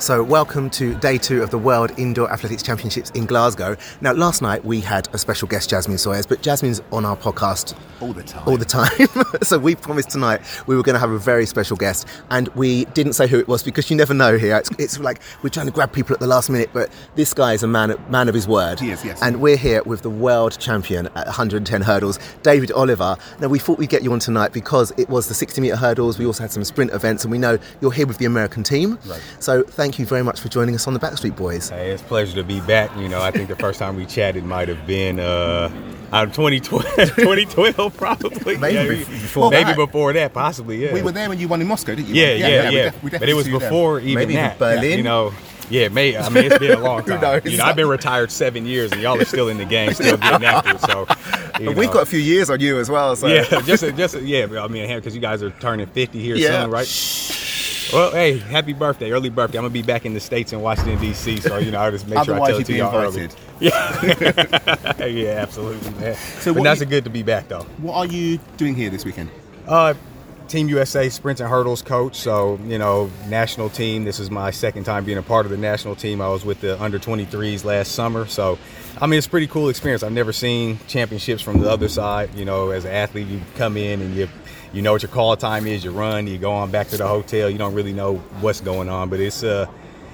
So, welcome to day two of the World Indoor Athletics Championships in Glasgow. Now, last night we had a special guest, Jazmin Sawyers, but Jazmin's on our podcast all the time. All the time. so, we promised tonight we were going to have a very special guest, and we didn't say who it was because you never know here. It's, it's like we're trying to grab people at the last minute, but this guy is a man, man of his word. He is, yes. And we're here with the world champion at 110 hurdles, David Oliver. Now, we thought we'd get you on tonight because it was the 60 metre hurdles. We also had some sprint events, and we know you're here with the American team. Right. So, thank you very much for joining us on the Backstraight Boys. Hey, it's a pleasure to be back. You know, I think the first time we chatted might have been uh, out of 2012, 2012 probably. Maybe yeah, before maybe that. before that, possibly. Yeah. We were there when you won in Moscow, didn't you? Yeah, yeah, yeah. we def- we but it was definitely see you there. before even Maybe that. Berlin? You know. Yeah, may I mean it's been a long Who time. knows? You know, I've been retired seven years, and y'all are still in the game, still getting after it. So, you But we've got a few years on you as well. So. yeah, just just yeah. I mean, because you guys are turning fifty here Yeah. soon, right? Well, hey, happy birthday, early birthday! I'm gonna be back in the states in Washington D.C., so you know I just make sure I tell it to be y'all early. Yeah, yeah, absolutely, man. So but that's you- a good to be back though. What are you doing here this weekend? Uh, Team USA Sprint and Hurdles coach. So, you know, national team. This is my second time being a part of the national team. I was with the under 23s last summer. So, I mean, it's a pretty cool experience. I've never seen championships from the other side. You know, as an athlete, you come in and you you know what your call time is. You run, you go on back to the hotel. You don't really know what's going on, but it's uh,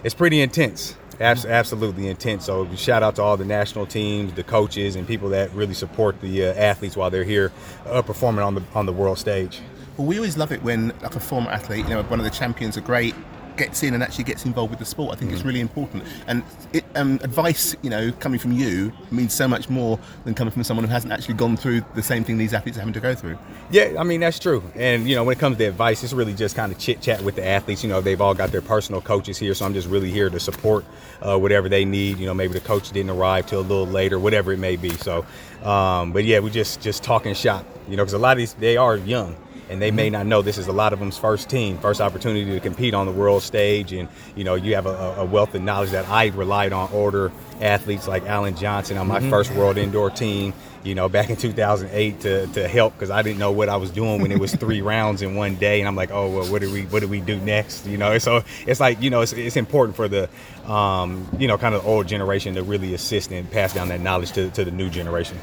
it's pretty intense. Abs- absolutely intense. So shout out to all the national teams, the coaches, and people that really support the uh, athletes while they're here uh, performing on the on the world stage. Well, we always love it when like a former athlete, you know, one of the champions are great, gets in and actually gets involved with the sport. I think it's really important. And it, um, advice, you know, coming from you means so much more than coming from someone who hasn't actually gone through the same thing these athletes are having to go through. Yeah, I mean that's true. And you know, when it comes to advice, it's really just kind of chit chat with the athletes. You know, they've all got their personal coaches here, so I'm just really here to support uh, whatever they need. You know, maybe the coach didn't arrive till a little later, whatever it may be. So, um, but yeah, we just just talking shop. You know, because a lot of these they are young. And they may not know this is a lot of them's first team, first opportunity to compete on the world stage. And, you know, you have a, a wealth of knowledge that I relied on older athletes like Allen Johnson on my first world indoor team you know, back in 2008 to, to help because I didn't know what I was doing when it was three rounds in one day, and I'm like, oh, well, what do we what do we do next? You know, so it's like you know, it's, it's important for the, um, you know, kind of old generation to really assist and pass down that knowledge to, to the new generation.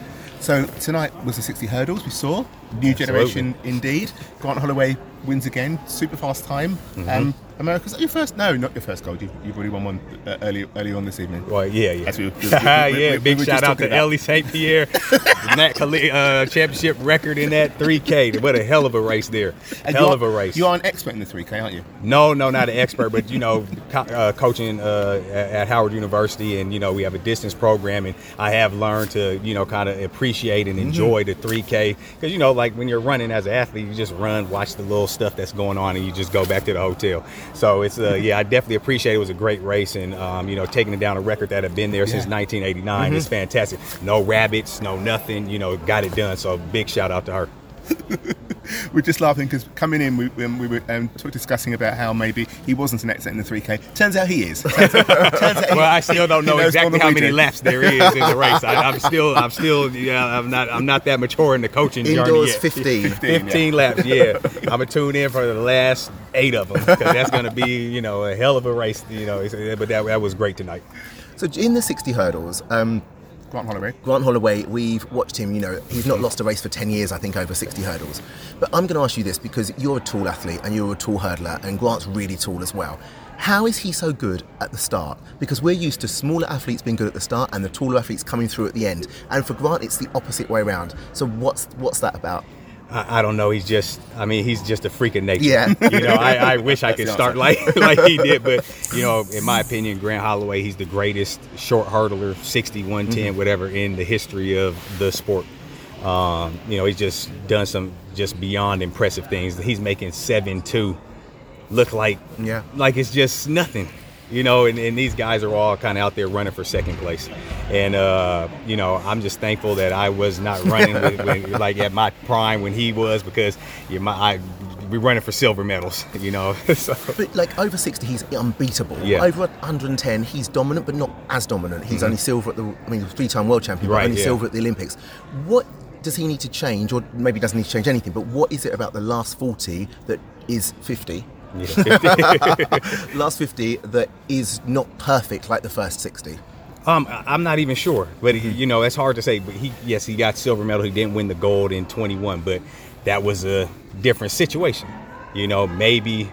So tonight was the 60 hurdles we saw. New generation indeed. Grant Holloway wins again. Super fast time. Um, America's that your first? No, not your first gold. You've, you've already won one uh, early early on this evening. Well, yeah, yeah, we- we- we- we- yeah. big shout out to about. Elle St. Pierre, that uh, championship record in that 3K. What a hell of a race there! And hell of a race. You are an expert in the 3K, aren't you? No, no, not an expert, but you know, co- uh, coaching uh, at at Howard University, and you know, we have a distance program, and I have learned to, you know, kind of appreciate and enjoy the 3K because you know, like when you're running as an athlete, you just run, watch the little stuff that's going on, and you just go back to the hotel. So it's, uh, yeah, I definitely appreciate it. It was a great race, and um, you know, taking it down a record that had been there since 1989 is fantastic. No rabbits, no nothing, you know, got it done. So big shout out to her. We're just laughing because coming in, we, when we were um, discussing about how maybe he wasn't an expert in the 3K. Turns out he is. Turns out, turns out he- Well, I still don't know exactly how many do. laps there is in the race. I, I'm still, I'm still, yeah, I'm not, I'm not that mature in the coaching journey Indoors yet. 15. 15 laps, yeah. I'm gonna tune in for the last eight of them because that's gonna be, you know, a hell of a race. You know, but that, that was great tonight. So in the 60 hurdles, um, Grant Holloway. Grant Holloway, we've watched him, you know, he's not lost a race for 10 years, I think, over 60 hurdles. But I'm going to ask you this because you're a tall athlete and you're a tall hurdler, and Grant's really tall as well. How is he so good at the start? Because we're used to smaller athletes being good at the start and the taller athletes coming through at the end. And for Grant, it's the opposite way around. So what's what's that about? I, I don't know. He's just, I mean, he's just a freak of nature. Yeah. You know, I, I wish I could start like like he did, but you know, in my opinion, Grant Holloway, he's the greatest short hurdler, 60, 110, whatever, in the history of the sport. Um, you know, he's just done some just beyond impressive things. He's making seven two look like Yeah. like it's just nothing. You know, and, and these guys are all kind of out there running for second place, and uh, you know I'm just thankful that I was not running with, when, like at my prime when he was because you my I, we're running for silver medals. You know, so, But like over 60, he's unbeatable. Yeah. Over 110, he's dominant, but not as dominant. He's only silver at the, I mean, three-time world champion, but Right, only yeah. silver at the Olympics. What does he need to change, or maybe doesn't need to change anything? But what is it about the last 40 that is 50 Yeah, 50. Last 50 that is not perfect like the first 60. Um, I'm not even sure, but he, you know, it's hard to say. But he, yes, he got silver medal. He didn't win the gold in 21, but that was a different situation. You know, maybe,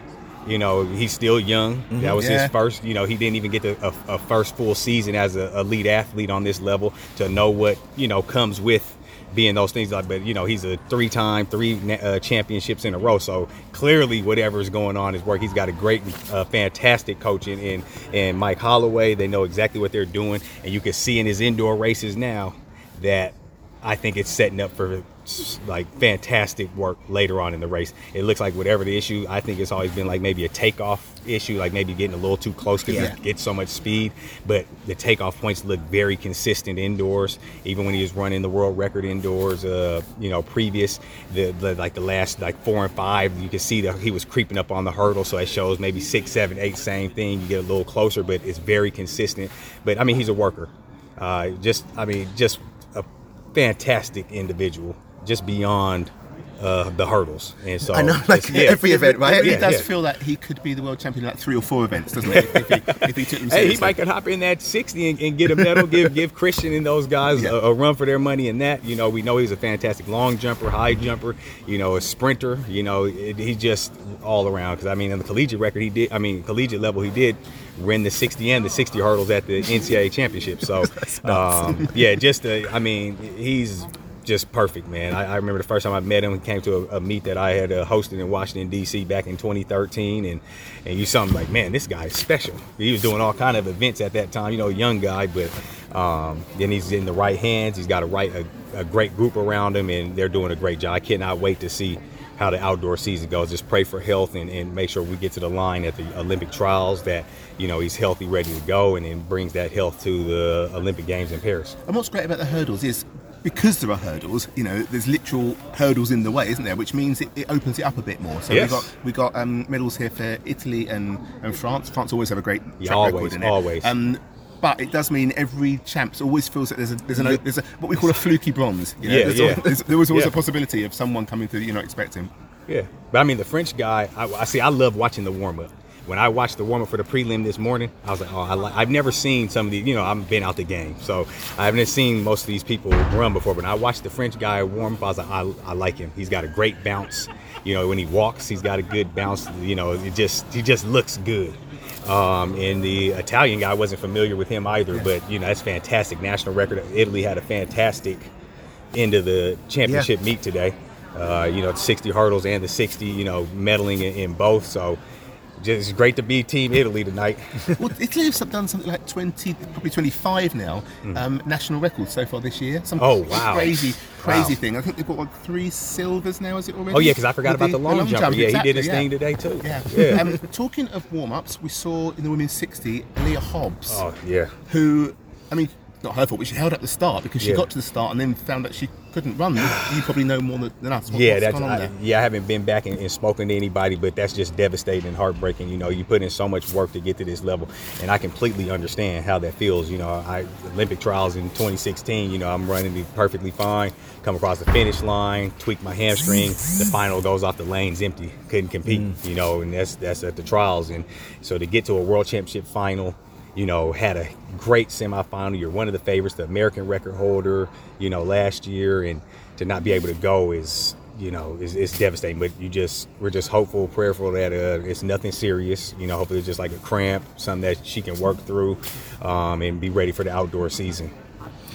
you know, he's still young. That was Yeah. his first. You know, he didn't even get the, a, a first full season as a elite athlete on this level to know what you know comes with being those things like but you know he's a three-time three uh, championships in a row. So clearly whatever is going on is work. He's got a great uh, fantastic coach in, in in mike holloway. They know exactly what they're doing. And you can see in his indoor races now that i think it's setting up for like fantastic work later on in the race. It looks like whatever the issue i think it's always been like maybe a takeoff issue like maybe getting a little too close because Yeah. he gets so much speed. But the takeoff points look very consistent indoors. Even when he was running the world record indoors uh you know previous the, the like the last like four and five you can see that he was creeping up on the hurdle. So it shows maybe six seven eight same thing. You get a little closer but it's very consistent. But i mean he's a worker. Uh just i mean just a fantastic individual just beyond uh the hurdles and so I know, like it's- yeah. every event, right? He Yeah, does yeah. feel that he could be the world champion in like three or four events, doesn't he? if, he, if he took them Hey, he might could hop in that 60 and, and get a medal. give give Christian and those guys Yeah. a, a run for their money in that. You know, we know he's a fantastic long jumper, high jumper. You know, a sprinter. You know, it, he's just all around. Because I mean, in the collegiate record, he did. I mean, collegiate level, he did win the 60 and the 60 hurdles at the NCAA championship. So, um, yeah, just uh, I mean, he's just perfect, man. I, I remember the first time I met him. He came to a, a meet that I had uh, hosted in Washington D.C. back in 2013, and and you saw him like, man, this guy is special. He was doing all kind of events at that time, you know, a young guy, but um, then he's in the right hands. He's got a right a, a great group around him, and they're doing a great job. I cannot wait to see how the outdoor season goes. Just pray for health and, and make sure we get to the line at the Olympic trials that you know he's healthy, ready to go, and then brings that health to the Olympic Games in Paris. And what's great about the hurdles is because there are hurdles, you know, there's literal hurdles in the way, isn't there? Which means it, it opens it up a bit more. So Yes. we got we got um, medals here for Italy and, and France. France always have a great Yeah, track always, record in it. always. Um, but it does mean every champs always feels that there's a there's, an, there's a, what we call a fluky bronze. you know? Yeah, there's yeah. al- there's- there was always Yeah. a possibility of someone coming through that you're not expecting. Yeah, but I mean the French guy. I, I see. I love watching the warm up. When I watched the warm up for the prelim this morning, I was like, oh, I like, I've never seen some of these. You know, I've been out the game, so I haven't seen most of these people run before. But I watched the French guy warm up. I was like, I, I like him. He's got a great bounce. You know, when he walks, he's got a good bounce. You know, it just he just looks good. Um, and the Italian guy I wasn't familiar with him either, but you know that's fantastic. National record. Italy had a fantastic end of the championship meet today. Uh, you know, 60 hurdles and the 60, you know, medaling in, in both. So just great to be Team Italy tonight. well, Italy have done something like 20, probably 25 now, um, national records so far this year. Some. Oh, wow. crazy, crazy Wow. thing. I think they've got like three silvers now, is it already? Oh yeah, because I forgot With about the, long, jumper. Yeah, he did his exactly, thing today too. Yeah. yeah. Um, talking of warm ups, we saw in the women's 60 Aleia Hobbs, oh yeah. who, I mean, not her fault, but she held up the start because she Yeah. got to the start and then found that she couldn't run. You probably know more than, than us. What, yeah, that's that's gone on I, yeah. I haven't been back and, and spoken to anybody, but that's just devastating and heartbreaking. You know, you put in so much work to get to this level, and I completely understand how that feels. You know, I Olympic trials in 2016. You know, I'm running perfectly fine, come across the finish line, tweak my hamstring. The final goes off the lanes empty, couldn't compete. Mm. You know, and that's that's at the trials, and so to get to a world championship final you know, had a great semifinal. You're one of the favorites, the American record holder, you know, last year, and to not be able to go is, you know, is, is devastating. But you just, we're just hopeful, prayerful that uh, it's nothing serious. You know, hopefully it's just like a cramp, something that she can work through, um, and be ready for the outdoor season.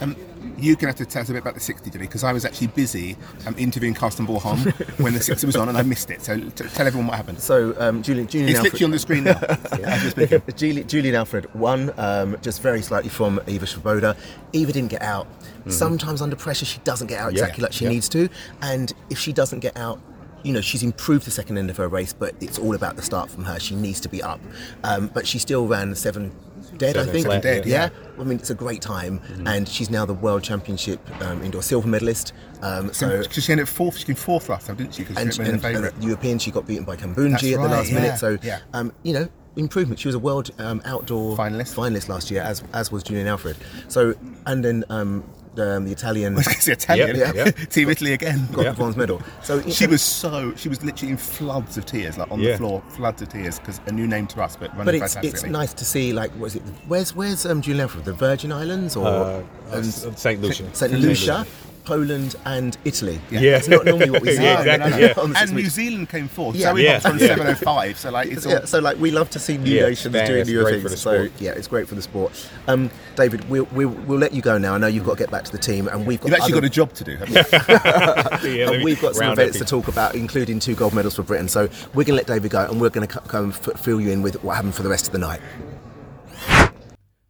Um, you're going to have to tell us a bit about the 60 today because I was actually busy um, interviewing Karsten Warholm when the 60 was on and I missed it. So t- tell everyone what happened. So um, Julian, Julian It's Alfred, literally on the screen now. as we're. Julian, Julien Alfred won um, just very slightly from Ewa Swoboda. Eva didn't get out. Sometimes under pressure, she doesn't get out Yeah, exactly like she yeah. needs to. And if she doesn't get out, you know, she's improved the second end of her race, but it's all about the start from her. She needs to be up. Um, but she still ran seven dead, I think. flat, Dead, yeah. yeah. I mean, it's a great time. And she's now the World Championship um, indoor silver medalist. Um, so Because she ended fourth, she came fourth last time, didn't she? Because she and, and European, she got beaten by Kambundji That's at the last yeah, minute. So, yeah. um, you know, improvement. She was a world um, outdoor Finalist. finalist last year, as as was Julien Alfred. So, and then um, um, the Italian It's Italian. Yep, yep. Team Italy again. got the bronze medal. So She was so she was literally in floods of tears, like on Yeah. the floor, floods of tears, because a new name to us, but running But it's fantastically. it's nice to see like what is it? Where's where's um, Julien from? The Virgin Islands or Uh, and St. Lucia. St. Lucia, Poland, and Italy. Yeah. it's not normally what we see. Yeah, exactly, yeah. on the six And New. Zealand came fourth. Yeah. Zoe Yeah, Hobbs from yeah. 705. So like it's all. Yeah, so like we love to see new Yeah, nations man, doing it's new great things. so yeah, it's great for the sport. Um, David, we'll, we'll we'll let you go now. I know you've got to get back to the team, and we've got You've actually other- got a job to do. Haven't you? Yeah, and we've got some events to talk about, including two gold medals for Britain. So we're going to let David go, and we're going to come and fill you in with what happened for the rest of the night.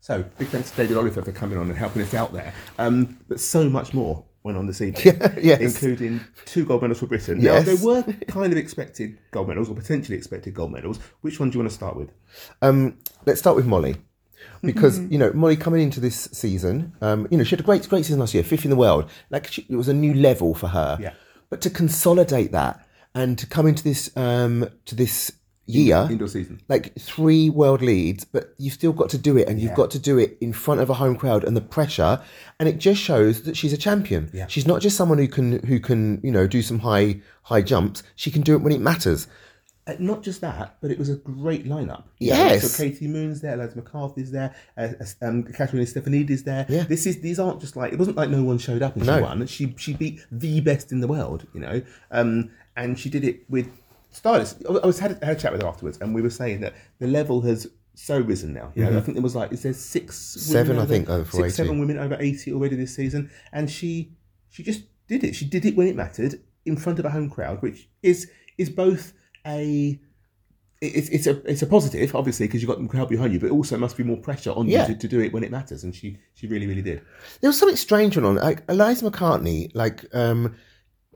So big thanks to David Oliver for coming on and helping us out there. Um, but so much more went on this evening, Yeah, yes. including two gold medals for Britain. Yes. Now there were kind of expected gold medals or potentially expected gold medals. Which one do you want to start with? Um, let's start with Molly. Because you know Molly coming into this season, um, you know she had a great great season last year, fifth in the world. Like she, it was a new level for her. Yeah. But to consolidate that and to come into this um, to this year, Indoor season. like three world leads, but you've still got to do it, and you've Yeah. got to do it in front of a home crowd and the pressure, and it just shows that she's a champion. Yeah. She's not just someone who can who can you know do some high high jumps. She can do it when it matters. Uh, not just that, but it was a great lineup. Yes. So Katie Moon's there, Eliza McCartney's there, uh, uh, um, Catherine Stephanidis there. Yeah. This is these aren't just like it wasn't like no one showed up and No. she won. She she beat the best in the world, you know, um, and she did it with stylists. I was had, a- had a chat with her afterwards, and we were saying that the level has so risen now. You know, I think there was like is there six, Seven, women I think, over six, 80. seven women over eighty already this season, and she she just did it. She did it when it mattered in front of a home crowd, which is is both a it's, it's a it's a positive, obviously, because you've got the crowd behind you, but also must be more pressure on Yeah. you to, to do it when it matters, and she she really really did. There was something strange going on. Like Eliza McCartney, like um,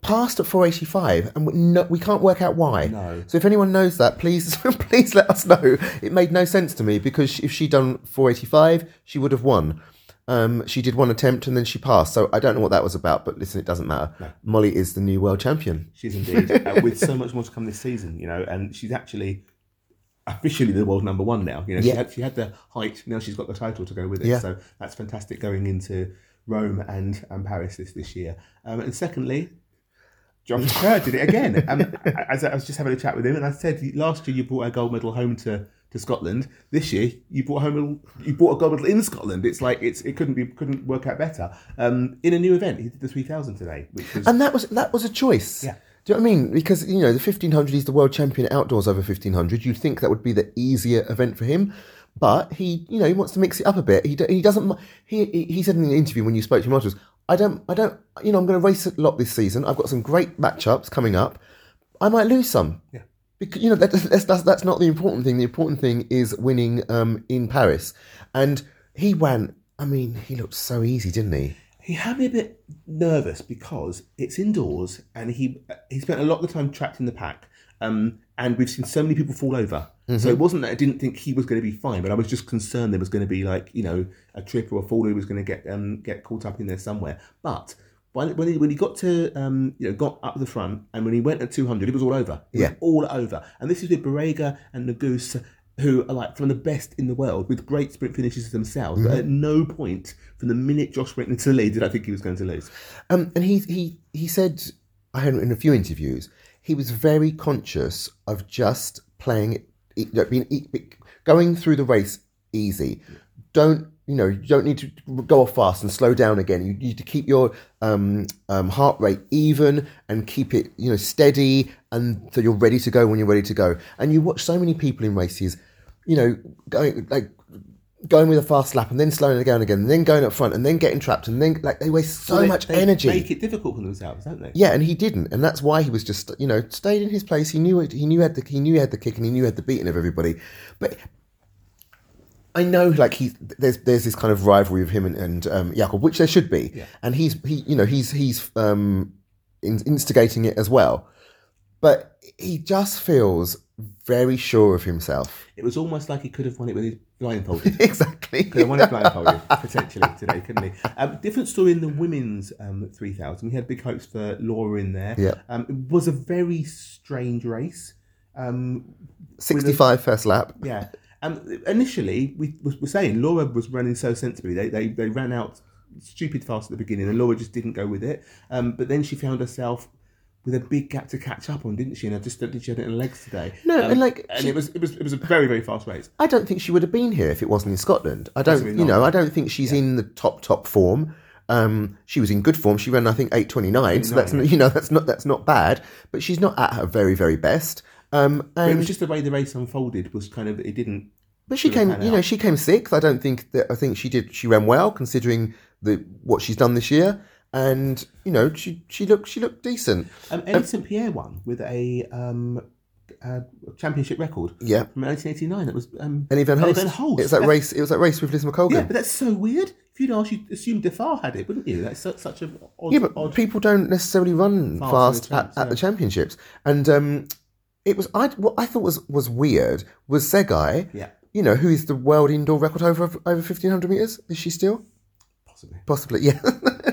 passed at 485, and we, no, we can't work out why. No. So if anyone knows that, please please let us know. It made no sense to me because if she'd done 485, she would have won. Um, she did one attempt and then she passed. So I don't know what that was about, but listen, it doesn't matter. Molly is the new world champion. She's indeed uh, with so much more to come this season, you know, and she's actually officially the world number one now. You know, she had she had the height, now she's got the title to go with it. Yeah. So that's fantastic going into Rome and, and Paris this this year. Um, and secondly. Josh Kerr did it again. Um, as I was just having a chat with him, and I said last year you brought a gold medal home to, to Scotland. This year you brought home a, you brought a gold medal in Scotland. It's like it's it couldn't be couldn't work out better. Um, in a new event, he did the three thousand today, which was And that was that was a choice. Yeah. Do you know what I mean? Because you know the 1500, he's the world champion outdoors over 1500. You'd think that would be the easier event for him, but he, you know, he wants to mix it up a bit. He do- he doesn't. He he he said in an interview when you spoke to him afterwards, I don't I don't you know I'm going to race a lot this season. I've got some great matchups coming up. I might lose some. Yeah. Because you know that, that's, that's that's not the important thing. The important thing is winning um, in Paris, and he went. I mean, he looked so easy, didn't he? He had me a bit nervous because it's indoors and he he spent a lot of the time trapped in the pack. Um, and we've seen so many people fall over. So it wasn't that I didn't think he was going to be fine, but I was just concerned there was going to be like you know a trip or a fall who was going to get um, get caught up in there somewhere. But when, when, he, when he got to um, you know got up the front and when he went at 200, it was all over. It Yeah. all over. And this is with Barega and Nuguse, who are like from the best in the world with great sprint finishes themselves. But at no point from the minute Josh went into the lead did I think he was going to lose. Um, and he he he said, I heard in a few interviews, he was very conscious of just playing, it, you know, being going through the race easy. Don't you know? You don't need to go off fast and slow down again. You need to keep your um, um, heart rate even and keep it you know steady, and so you're ready to go when you're ready to go. And you watch so many people in races, you know, going like going with a fast lap and then slowing it down again, and then going up front and then getting trapped and then like they waste so They- much they energy. Make it difficult for themselves, don't they? Yeah, and he didn't, and that's why he was just you know stayed in his place. He knew it. He knew he had the he knew he had the kick, and he knew he had the beating of everybody. But I know, like he there's there's this kind of rivalry of him and, and um, Jakob, which there should be, Yeah. and he's he you know he's he's um, in, instigating it as well. But he just feels very sure of himself. It was almost like he could have won it with his blindfolded. exactly. Could have won it blindfolded potentially today, couldn't he? Um, different story in the women's um, 3000. We had big hopes for Laura in there. Yeah. Um, it was a very strange race. Um, 65 first lap. yeah. Um, initially, we were saying Laura was running so sensibly. They, they, they ran out stupid fast at the beginning, and Laura just didn't go with it. Um, but then she found herself with a big gap to catch up on, didn't she? And I just don't think she had it in legs today. No, Um, and, like, and she- it was it was it was a very very fast race. I don't think she would have been here if it wasn't in Scotland. I don't, you know. I don't think she's in the top top form. Um, she was in good form. She ran, I think, eight twenty nine. So that's you know that's not that's not bad. But she's not at her very very best. Um, But it and was just the way the race unfolded was kind of it didn't. but she came, you know, she came sixth. I don't think that. I think she did. She ran well considering the what she's done this year. And you know, she she looked she looked decent. Um, Elle St Pierre won with a um, uh, championship record Yeah. from 1989. That was um, Ellie Van Ellie Holst. Van Holst. It was that race. It was that race with Liz McColgan. Yeah, but that's so weird. If you'd asked, you'd assume Defar had it, wouldn't you? That's such, such a odd. Yeah, but odd people don't necessarily run Fast fast, the at, at yeah. the championships, and um, it was I what I thought was was weird was Tsegay, Yeah. you know, who is the world indoor record over over fifteen hundred meters? Is she still possibly. possibly? Yeah,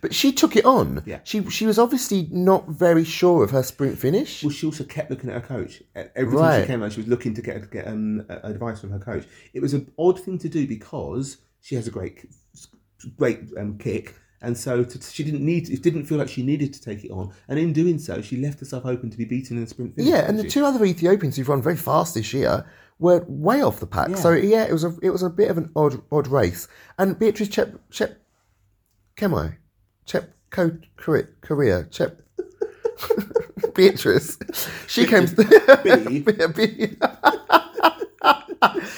but she took it on. Yeah. she she was obviously not very sure of her sprint finish. Well, she also kept looking at her coach. Every time Right. she came out, she was looking to get get um, advice from her coach. It was an odd thing to do because she has a great, great um, kick, and so to, she didn't need. It didn't feel like she needed to take it on, and in doing so, she left herself open to be beaten in the sprint finish. Yeah, and the she? two other Ethiopians who've run very fast this year were way off the pack. Yeah. So yeah, it was a it was a bit of an odd odd race. And Beatrice Chep Chep Kemai Chep Co Korea Korea Chep Beatrice. She came. B.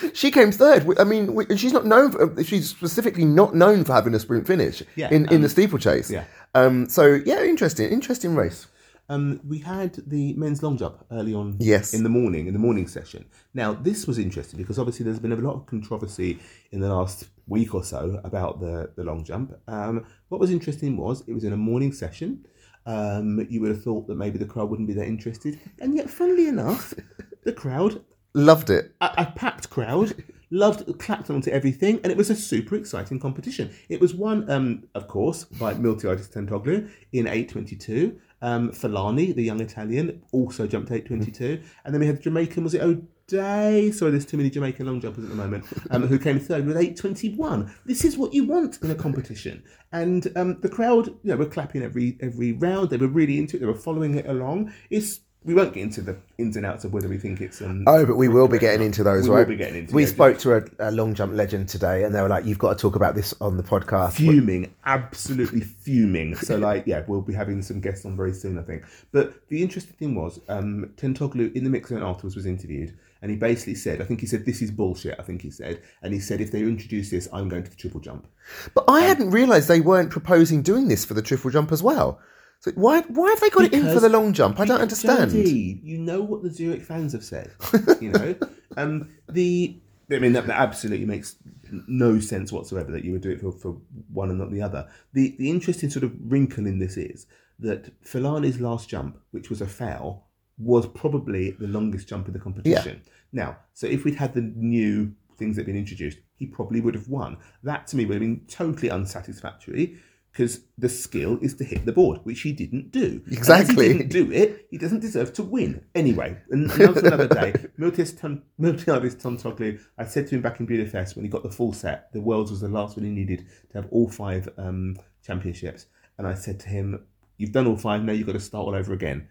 she came third. I mean, she's not known. For, she's specifically not known for having a sprint finish Yeah, in, in the steeplechase. yeah. Um. So yeah, interesting, interesting race. Um, we had the men's long jump early on Yes. in the morning, in the morning session. Now, this was interesting because obviously there's been a lot of controversy in the last week or so about the, the long jump. Um, what was interesting was it was in a morning session. Um, you would have thought that maybe the crowd wouldn't be that interested. And yet, funnily enough, the crowd, Loved it. a, a packed crowd, loved, clapped onto everything, and it was a super exciting competition. It was won, um, of course, by Miltiadis Tentoglou in 8.22. Um, Furlani, the young Italian, also jumped 8.22. And then we had Jamaican, was it O'Day? Sorry, there's too many Jamaican long jumpers at the moment, um, who came third with 8.21. This is what you want in a competition. And um, the crowd, you know, were clapping every every round. They were really into it. They were following it along. It's we won't get into the ins and outs of whether we think it's um, Oh, but we will be getting into those, We will be getting into We those. spoke to a, a long jump legend today, and they were like, "You've got to talk about this on the podcast." fuming, absolutely fuming. So, like, yeah, we'll be having some guests on very soon, I think. But the interesting thing was, um, Tentoglou in the mix zone afterwards was interviewed, and he basically said, I think he said, "This is bullshit." I think he said, and he said, "If they introduce this, I'm going to the triple jump." But I hadn't realised they weren't proposing doing this for the triple jump as well. So why why have they got it in for the long jump? I don't understand. Jody, you know what the Zurich fans have said. You know, um, the I mean that, that absolutely makes no sense whatsoever that you would do it for, for one and not the other. The the interesting sort of wrinkle in this is that Furlani's last jump, which was a foul, was probably the longest jump in the competition. Now, so if we'd had the new things that had been introduced, he probably would have won. That to me would have been totally unsatisfactory because the skill is to hit the board, which he didn't do. Exactly. he didn't do it, he doesn't deserve to win. Anyway, and another, another day, Miltiadis Miltiadis Tentoglou, I said to him back in Budapest when he got the full set, the Worlds was the last one he needed to have all five um, championships. And I said to him, You've done all five, now you've got to start all over again.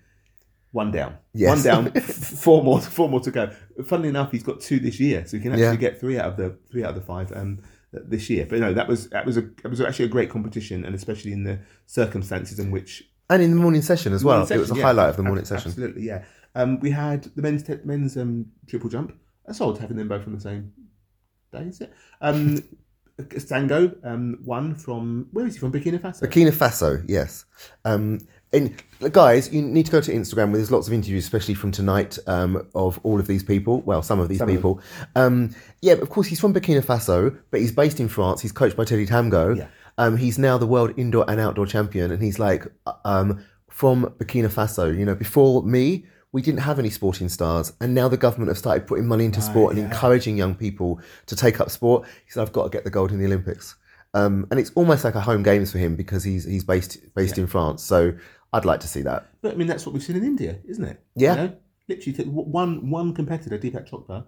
One down. Yes. One down, four more four more to go. Funnily enough, he's got two this year, so he can actually Yeah. get three out of the three out of the five um, this year. But no, that was that was a that was actually a great competition, and especially in the circumstances in which And in the morning session as well. Morning it was a yeah. highlight of the morning Ab- session. Absolutely, yeah. Um, we had the men's te- men's um, triple jump. That's odd having them both on the same day, is it? Um, Zango um, won from where is he from? Burkina Faso. Burkina Faso, yes. Um, and guys, you need to go to Instagram where there's lots of interviews, especially from tonight, um, of all of these people. Well, some of these Some of people. Um, yeah, of course, he's from Burkina Faso, but he's based in France. He's coached by Teddy Tamgo. Yeah. Um, he's now the world indoor and outdoor champion, and he's like um, from Burkina Faso. You know, before me, we didn't have any sporting stars, and now the government have started putting money into sport and yeah. encouraging young people to take up sport. He said, "I've got to get the gold in the Olympics." Um, and it's almost like a home games for him because he's he's based based in France. So I'd like to see that. But I mean, that's what we've seen in India, isn't it? Yeah. You know? Literally, one one competitor, Deepak Chopra,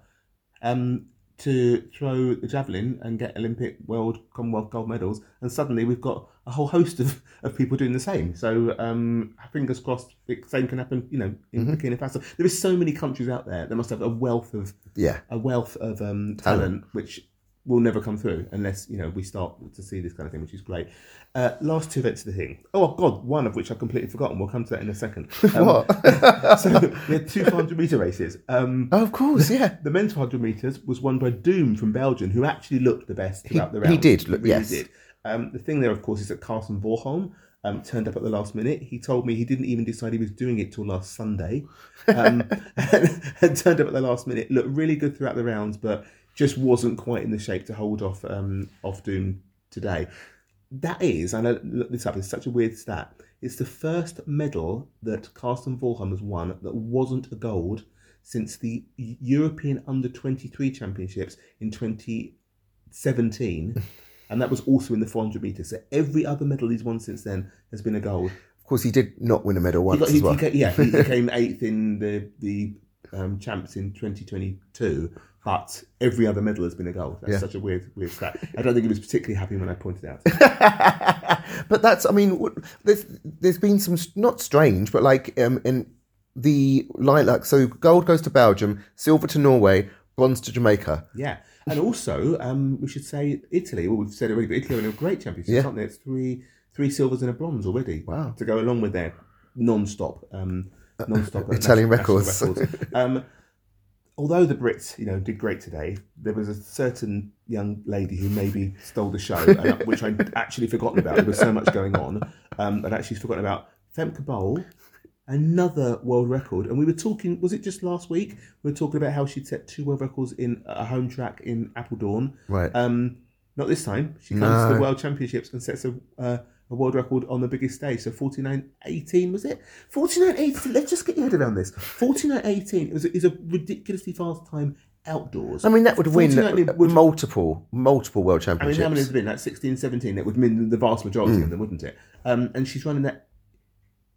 um, to throw the javelin and get Olympic, World, Commonwealth gold medals, and suddenly we've got a whole host of, of people doing the same. So um, fingers crossed, the same can happen. You know, in Mm-hmm. Burkina Faso, there is so many countries out there that must have a wealth of Yeah. a wealth of um, talent, which will never come through unless you know we start to see this kind of thing, which is great. Uh, last two events of the thing. Oh God, one of which I've completely forgotten. We'll come to that in a second. Um, What? so we had two 400 meter races. Um, Oh, of course, yeah. the men's 400 meters was won by Doom from Belgium, who actually looked the best throughout the round. he did look- really yes. did. Um, the thing there, of course, is that Karsten Warholm um, turned up at the last minute. He told me he didn't even decide he was doing it till last Sunday, um, and, and turned up at the last minute. Looked really good throughout the rounds, but just wasn't quite in the shape to hold off um, off Doom today. That is, I know look this up. It's such a weird stat. It's the first medal that Karsten Warholm has won that wasn't a gold since the European Under Twenty Three Championships in 2017, and that was also in the 400 meters. So every other medal he's won since then has been a gold. Of course, he did not win a medal He once got, he, as well. he yeah, he he came eighth in the the um, champs in 2022, but every other medal has been a gold. That's Yeah. such a weird weird stat. I don't think he was particularly happy when I pointed out. but that's, I mean, there's there's been some not strange, but like um, in the lilac. So gold goes to Belgium, silver to Norway, bronze to Jamaica. Yeah, and also um, we should say Italy. Well, we've said it already, but Italy are a great championship, Yeah. aren't they? It's three three silvers and a bronze already. Wow. To go along with their non-stop um, non-stop Italian national- records. national records. Um, although the Brits, you know, did great today, there was a certain young lady who maybe stole the show, and, which I'd actually forgotten about. There was so much going on. Um, I'd actually forgotten about Femke Bol, another world record. And we were talking, was it just last week? We were talking about how she'd set two world records in a home track in Apeldoorn. Right. Um, not this time. She comes to the World Championships and sets a, uh, a world record on the biggest stage. So 49.18 was it? 49.18. Let's just get your head around this. 49.18 is a, is a ridiculously fast time outdoors. I mean, that would win would- multiple, multiple world championships. I mean, how many has been? Like 16, 17. That would mean the vast majority of them, wouldn't it? Um, and she's running that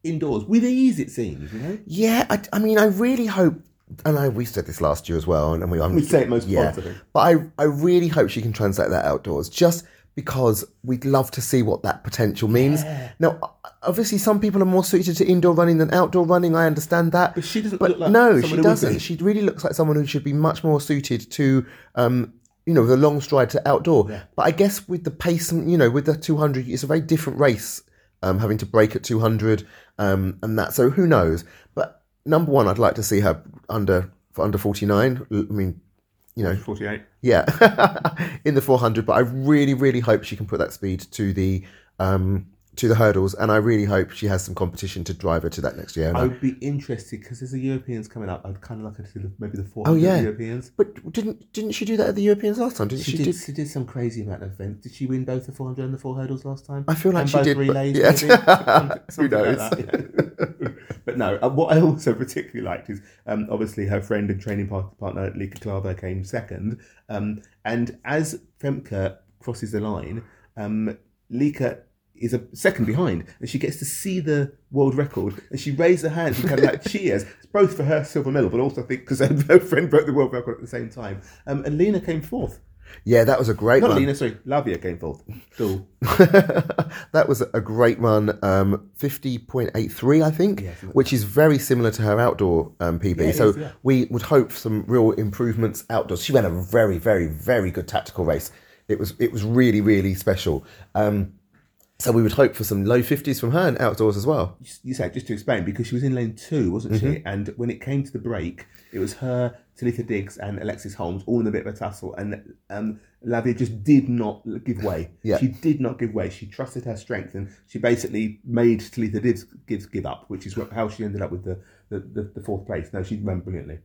indoors with ease, it seems. You know, Yeah, I, I mean, I really hope, and I we said this last year as well, and we I'm, we say it most yeah, I but I I really hope she can translate that outdoors, just because we'd love to see what that potential means. Now, obviously, some people are more suited to indoor running than outdoor running. I understand that, But she doesn't but look like no, someone she doesn't. She really looks like someone who should be much more suited to. Um, you know, the long stride to outdoor. But I guess with the pace, and you know, with the 200, it's a very different race. Um, having to break at 200 um, and that. So who knows? But number one, I'd like to see her under for under 49. I mean, you know, 48. yeah, in the 400. But I really, really hope she can put that speed to the um, to the hurdles, and I really hope she has some competition to drive her to that next year. And I would be interested because there's the Europeans coming up. I'd kind of like her to do the- maybe the 400 Oh, yeah. Europeans. but didn't didn't she do that at the Europeans last time? Didn't She, she? did, she did some crazy amount of events. Did she win both the 400 and the 4 hurdles last time? I feel like and she both did, relays, yeah. maybe? Who something like knows? that, yeah. but no, uh, what I also particularly liked is um, obviously her friend and training partner Lieke Klaver came second. Um, and as Femke crosses the line, um, Lieke is a second behind and she gets to see the world record and she raised her hands and kind of like cheers. It's both for her silver medal, but also I think because her friend broke the world record at the same time. Um, and Lena came fourth. Yeah, that was a great Not one. Lena, sorry, Laviai came fourth. Cool. that was a great run, um, 50.83, I think, Yeah, which is very similar to her outdoor um, PB. it so is, yeah. we would hope some real improvements outdoors. She ran a very, very, very good tactical race. It was it was really, really special. Um, so we would hope for some low 50s from her and outdoors as well. you said just to explain because she was in lane two, wasn't Mm-hmm. she? And when it came to the break, it was her, Talitha Diggs, and Alexis Holmes all in a bit of a tussle, and um, Laviai just did not give way. Yeah. She did not give way. She trusted her strength, and she basically made Talitha Diggs give, give up, which is what, how she ended up with the, the, the, the fourth place. No, she ran brilliantly.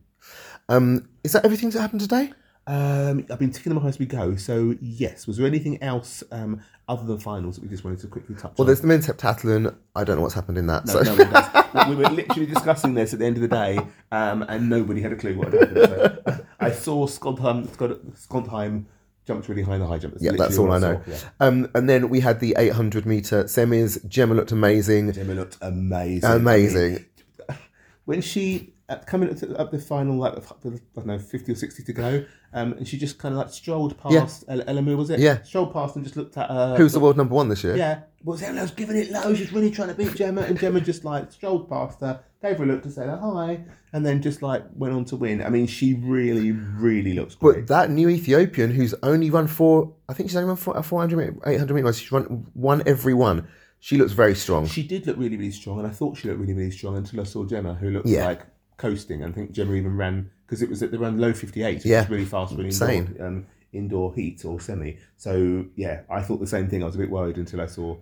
Um, is that everything that happened today? Um, I've been ticking them off as we go. So yes, was there anything else um, other than finals that we just wanted to quickly touch on? Well, on? there's the men's heptathlon. I don't know what's happened in that. No, so. no one does. we were literally discussing this at the end of the day, um, and nobody had a clue what had happened. So I saw Skotheim, Skond- Skotheim jumped really high in the high jump. yeah, that's all I saw, know. yeah. Um, and then we had the 800 meter semis. Jemma looked amazing. Jemma looked amazing. Amazing. when she uh, coming up, to, up the final, like I don't know, fifty or sixty to go, um, and she just kind of like strolled past yeah. Alemu, was it? Yeah, strolled past and just looked at her. Who's the world number one this year? Yeah, was well, was giving it low. She's really trying to beat Jemma, and Jemma just like strolled past her, gave her a look to say hi, and then just like went on to win. I mean, she really, really looks great. But that new Ethiopian who's only run four, I think she's only run four, 400, 800 meters. She's run one every one. She looks very strong. She did look really, really strong, and I thought she looked really, really strong until I saw Jemma, who looked yeah. like coasting. I think Jemma even ran because it was at the run low 58, which yeah. was really fast, really indoor, um, indoor heat or semi. So yeah, I thought the same thing. I was a bit worried until I saw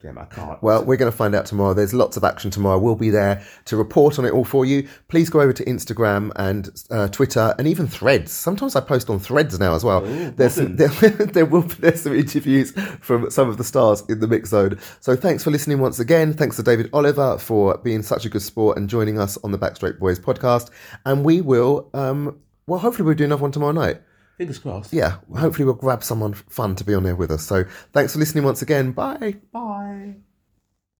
Damn, I can't. Well, we're going to find out tomorrow. There's lots of action tomorrow. We'll be there to report on it all for you. Please go over to Instagram and uh, Twitter and even Threads. Sometimes I post on Threads now as well. Ooh, there's some, there, there, will be there's some interviews from some of the stars in the mix zone. So thanks for listening once again. Thanks to David Oliver for being such a good sport and joining us on the Backstraight Boys podcast. And we will, um, well, hopefully we'll do another one tomorrow night. Fingers crossed. Yeah, hopefully we'll grab someone fun to be on there with us. So thanks for listening once again. Bye. Bye.